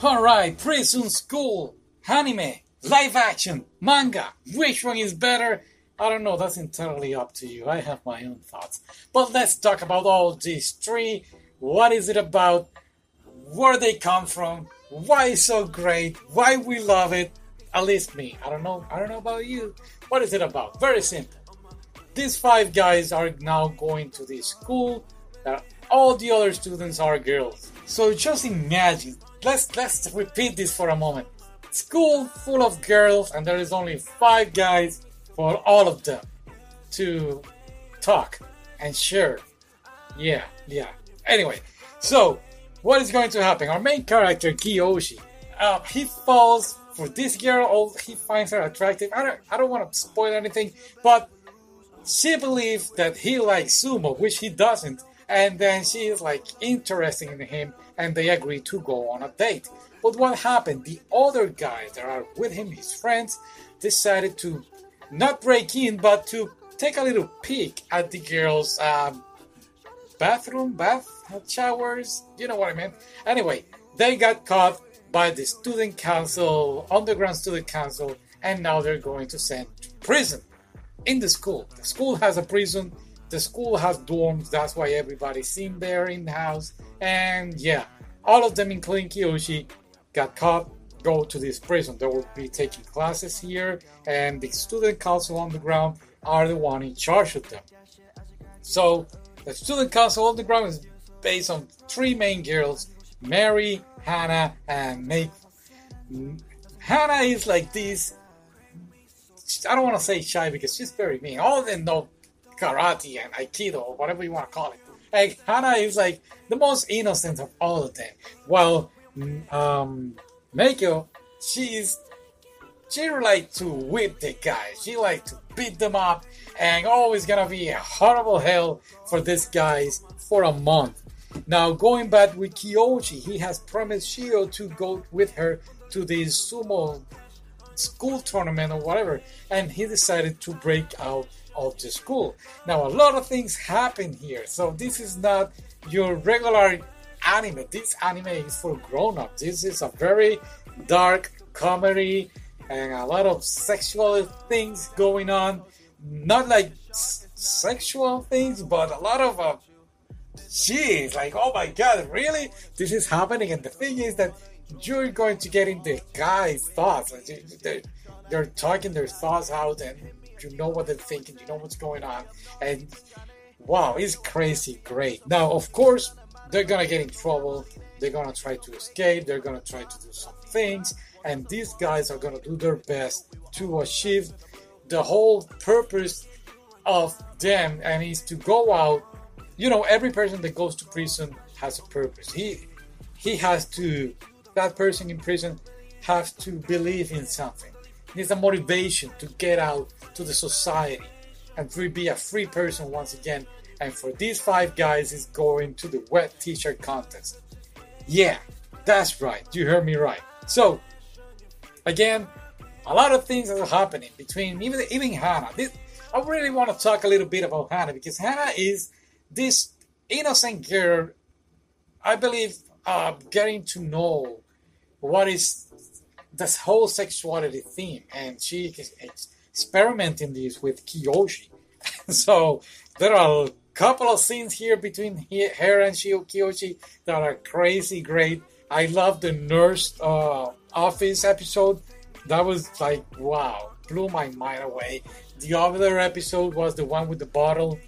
Alright, Prison School, anime, live action, manga. Which one is better? I don't know, that's entirely up to you. I have my own thoughts. But let's talk about all these three. What is it about? Where they come from? Why it's so great? Why we love it? At least me. I don't know. I don't know about you. What is it about? Very simple. These five guys are now going to this school that all the other students are girls. So just imagine. Let's let's repeat this for a moment. School full of girls and there is only five guys for all of them to talk and share. Yeah, yeah. Anyway, so what is going to happen? Our main character Kiyoshi, uh, he falls for this girl. Or he finds her attractive. I don't, I don't want to spoil anything, but she believes that he likes sumo, which he doesn't, and then she is like interested in him, and they agree to go on a date. But what happened? The other guys that are with him, his friends, decided to not break in, but to take a little peek at the girls' um, bathroom, bath showers. You know what I mean? Anyway, they got caught by the student council, underground student council, and now they're going to send to prison in the school. The school has a prison. The school has dorms. That's why everybody's in there in the house. And yeah, all of them, including Kiyoshi, got caught go to this prison. They will be taking classes here, and the student council on the ground are the one in charge of them. So the student council on the ground is based on three main girls: Mary, Hana, and May. Hana is like this. I don't want to say shy because she's very mean. All of them know karate and aikido or whatever you want to call it. Like Hana is like the most innocent of all of them. While um, Meiko, she's she like to whip the guys. She like to beat them up, and always gonna be a horrible hell for these guys for a month. Now going back with Kiyoshi, he has promised Chiyo to go with her to the sumo school tournament or whatever, and he decided to break out of the school. Now a lot of things happen here, so this is not your regular anime. This anime is for grown-ups. This is a very dark comedy and a lot of sexual things going on. Not like s- sexual things, but a lot of uh, jeez, like oh my god, really? This is happening. And the thing is that you're going to get into guys' thoughts. They're, they're talking their thoughts out, and you know what they're thinking. You know what's going on, and wow, it's crazy great. Now, of course, they're gonna get in trouble. They're gonna try to escape. They're gonna try to do some things, and these guys are gonna do their best to achieve the whole purpose of them, and is to go out. You know, every person that goes to prison has a purpose. He he has to. That person in prison has to believe in something. Needs a motivation to get out to the society and be a free person once again and for these five guys is going to the wet t-shirt contest. Yeah, that's right. You heard me right. So, again, a lot of things are happening between even even Hana. This, I really want to talk a little bit about Hana because Hana is this innocent girl. I believe uh, getting to know what is this whole sexuality theme, and she is experimenting this with Kiyoshi. so there are a couple of scenes here between her and Kiyoshi that are crazy great. I love the nurse uh, office episode. That was like wow, blew my mind away. The other episode was the one with the bottle.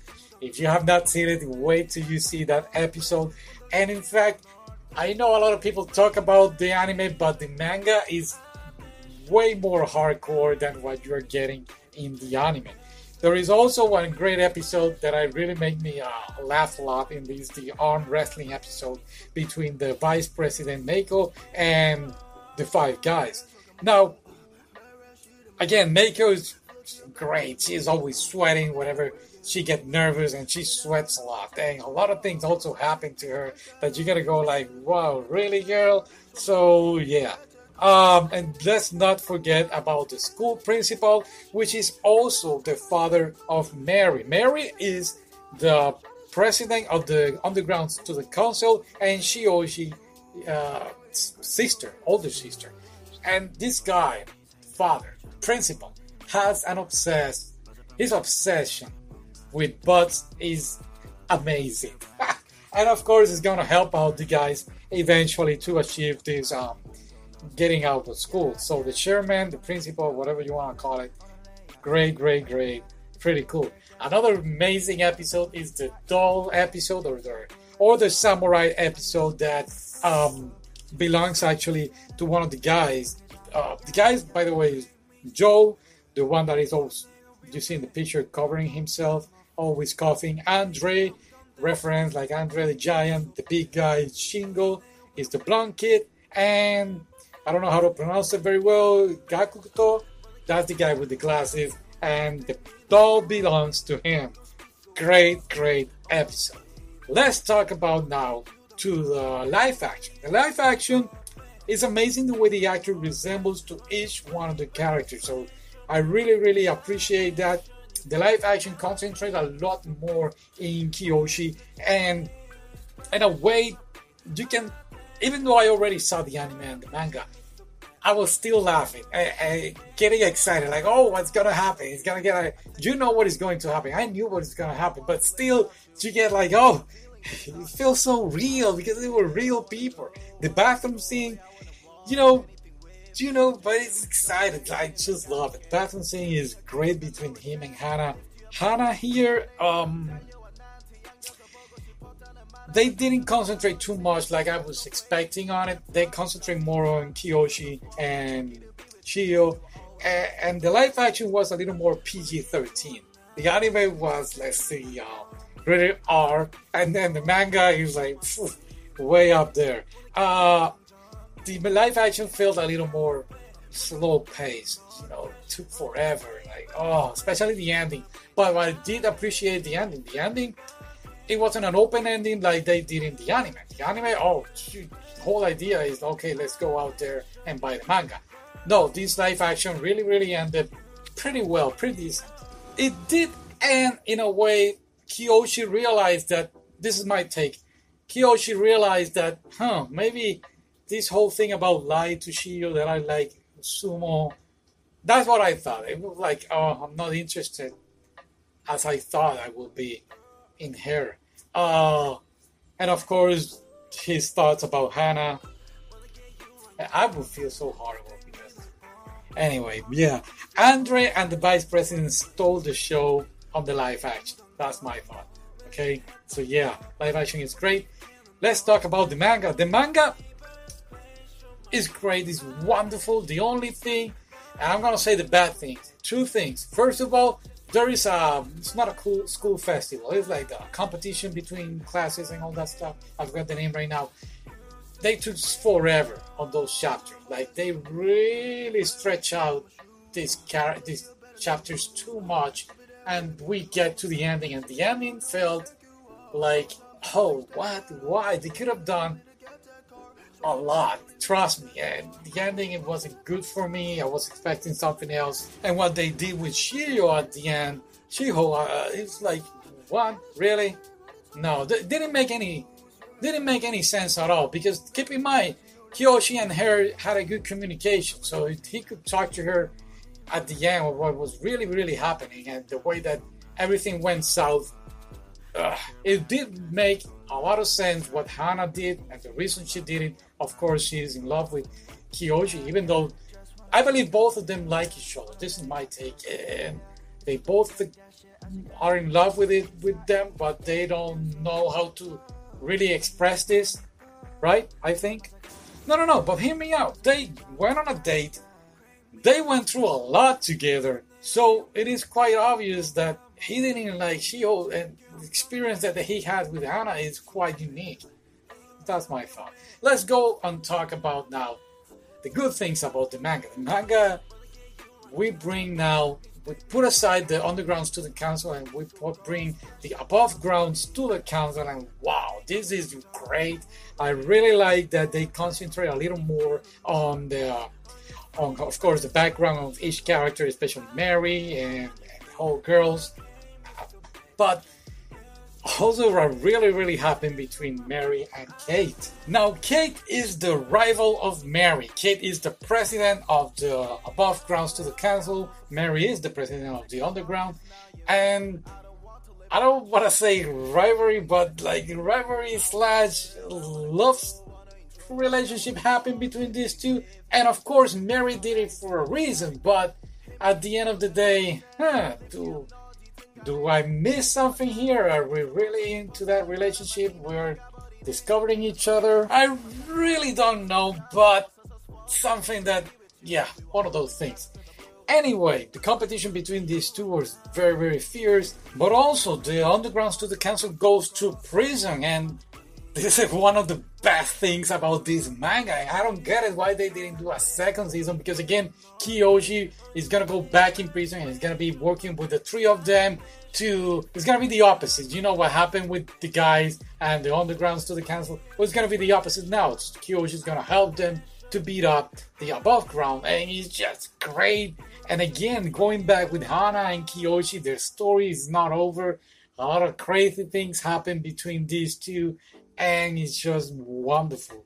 If you have not seen it, wait till you see that episode. And in fact, I know a lot of people talk about the anime, but the manga is way more hardcore than what you're getting in the anime. There is also one great episode that I really make me uh, laugh a lot in this the arm wrestling episode between the vice president Meiko and the five guys. Now, again, Meiko is great. She's always sweating whenever she gets nervous and she sweats a lot. And a lot of things also happen to her that you gotta go like, wow, really, girl? So yeah. Um, and let's not forget about the school principal, which is also the father of Mary. Mary is the president of the underground student council, and Shioshi uh, sister, older sister. And this guy, father, principal, has an obsessed, his obsession with butts is amazing. and of course, it's gonna help out the guys eventually to achieve this um, getting out of school. So the chairman, the principal, whatever you want to call it, great, great, great, pretty cool. Another amazing episode is the doll episode or the or the samurai episode that um, belongs actually to one of the guys. Uh, the guys, by the way, is Joe, the one that is always you see in the picture covering himself, always coughing. Andre, reference like Andre the Giant, the big guy Shingo is the blonde kid, and I don't know how to pronounce it very well. Gakuto, that's the guy with the glasses, and the doll belongs to him. Great, great episode. Let's talk about now to the live action. The live action is amazing the way the actor resembles to each one of the characters. So I really, really appreciate that. The live action concentrates a lot more in Kiyoshi, and in a way, you can, even though I already saw the anime and the manga, I was still laughing, I, getting excited, like, oh, what's gonna happen? It's gonna get, a, you know what is going to happen. I knew what is gonna happen, but still, you get like, oh, it feels so real because they were real people. The bathroom scene, you know, you know, but it's excited. I just love it. Scene is great between him and Hana. Hana here, um, they didn't concentrate too much like I was expecting on it. They concentrate more on Kiyoshi and Chiyo, and the live action was a little more PG 13. The anime was, let's see, uh, rated R, and then the manga is like phew, way up there. Uh, the live action felt a little more slow paced, you know, took forever. Like, oh, especially the ending. But I did appreciate the ending. The ending it wasn't an open ending like they did in the anime. The anime, oh, shoot, whole idea is okay, let's go out there and buy the manga. No, this live action really, really ended pretty well, pretty decent. It did end in a way Kiyoshi realized that this is my take. Kiyoshi realized that, huh, maybe this whole thing about lie to Chiyo that I like sumo, that's what I thought. It was like, oh, I'm not interested as I thought I would be in her. Uh, and of course, his thoughts about Hana. I would feel so horrible because. Anyway, yeah. Andre and the vice president stole the show on the live action. That's my thought. Okay, so yeah, live action is great. Let's talk about the manga. The manga is great, it's wonderful. The only thing, and I'm gonna say the bad things, two things. First of all, there is a it's not a cool school festival it's like a competition between classes and all that stuff i forgot the name right now they took forever on those chapters like they really stretch out these char- these chapters too much and we get to the ending and the ending felt like oh what why they could have done a lot. Trust me. And the ending it wasn't good for me. I was expecting something else. And what they did with Chiyo at the end, Chiyo, uh, it's like, what? Really? No, th- didn't make any didn't make any sense at all. Because keep in mind, Kiyoshi and her had a good communication, so he could talk to her at the end of what was really, really happening, and the way that everything went south. Uh, it did make a lot of sense what Hana did and the reason she did it. Of course, she is in love with Kiyoshi, even though I believe both of them like each other. This is my take, and they both are in love with it with them, but they don't know how to really express this, right? I think. No, no, no. But hear me out. They went on a date. They went through a lot together, so it is quite obvious that he didn't like Chiyo, and the experience that he had with Hana is quite unique. That's my thought. Let's go and talk about now the good things about the manga. The manga, we bring now, we put aside the underground student council and we bring the above ground student council, and wow, this is great. I really like that they concentrate a little more on the, uh, on of course, the background of each character, especially Mary and, and whole girls but also are really really happening between Mary and Kate. Now Kate is the rival of Mary. Kate is the president of the above grounds to the council. Mary is the president of the underground. And I don't want to say rivalry, but like rivalry slash love relationship happened between these two. And of course, Mary did it for a reason. But at the end of the day, huh, do do I miss something here? Are we really into that relationship? We're discovering each other. I really don't know, but something that, yeah, one of those things. Anyway, the competition between these two was very, very fierce, but also the Underground Student Council goes to prison, and this is one of the best things about this manga. I don't get it why they didn't do a second season because again, Kyoji is gonna go back in prison and he's gonna be working with the three of them to. It's gonna be the opposite. You know what happened with the guys and the undergrounds to the Council? Well, it's gonna be the opposite now. Kyoji is gonna help them to beat up the above ground, and he's just great and again, going back with Hana and Kyoji, their story is not over. A lot of crazy things happen between these two, and it's just wonderful.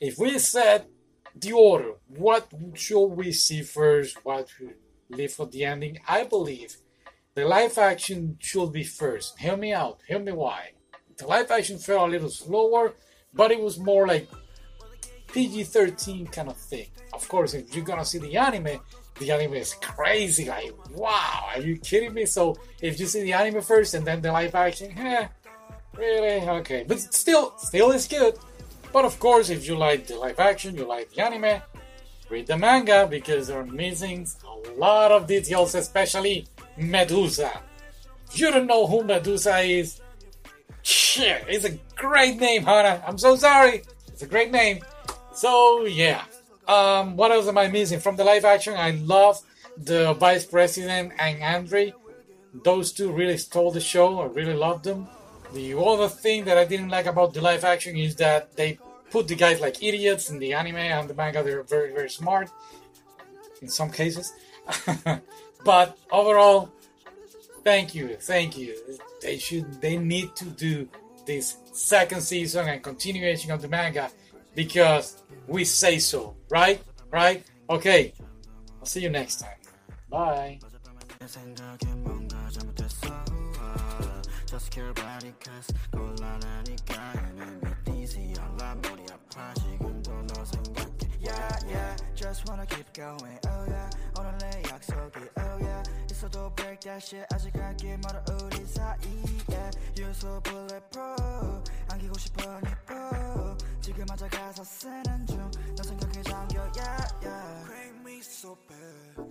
If we set the order, what should we see first? What should leave for the ending? I believe the live action should be first. Hear me out. Hear me why. The live action felt a little slower, but it was more like PG 13 kind of thing. Of course, if you're gonna see the anime, the anime is crazy. Like, wow, are you kidding me? So if you see the anime first and then the live action, eh, really? Okay. But still, still is good. But of course, if you like the live action, you like the anime, read the manga because they're missing a lot of details, especially Medusa. If you don't know who Medusa is, shit, it's a great name, Hana. I'm so sorry. It's a great name. So yeah, um, what else am I missing from the live action? I love the vice president and Andre. Those two really stole the show. I really loved them. The other thing that I didn't like about the live action is that they put the guys like idiots in the anime and the manga. They're very very smart in some cases, but overall, thank you, thank you. They should they need to do this second season and continuation of the manga because we say so, right? Right? Okay. I'll see you next time. Bye. Uh, Yeah, yeah, just wanna keep going. Oh yeah, 오늘의 약속이. Oh yeah, 있어도 break that shit. 아직 갈길 멀어 우리 사이에. You're so bulletproof. 안기고 싶어 니뽀. 지금 앉아 가서 쓰는 중. 너 생각에 잠겨. Yeah, yeah. Crank me so bad.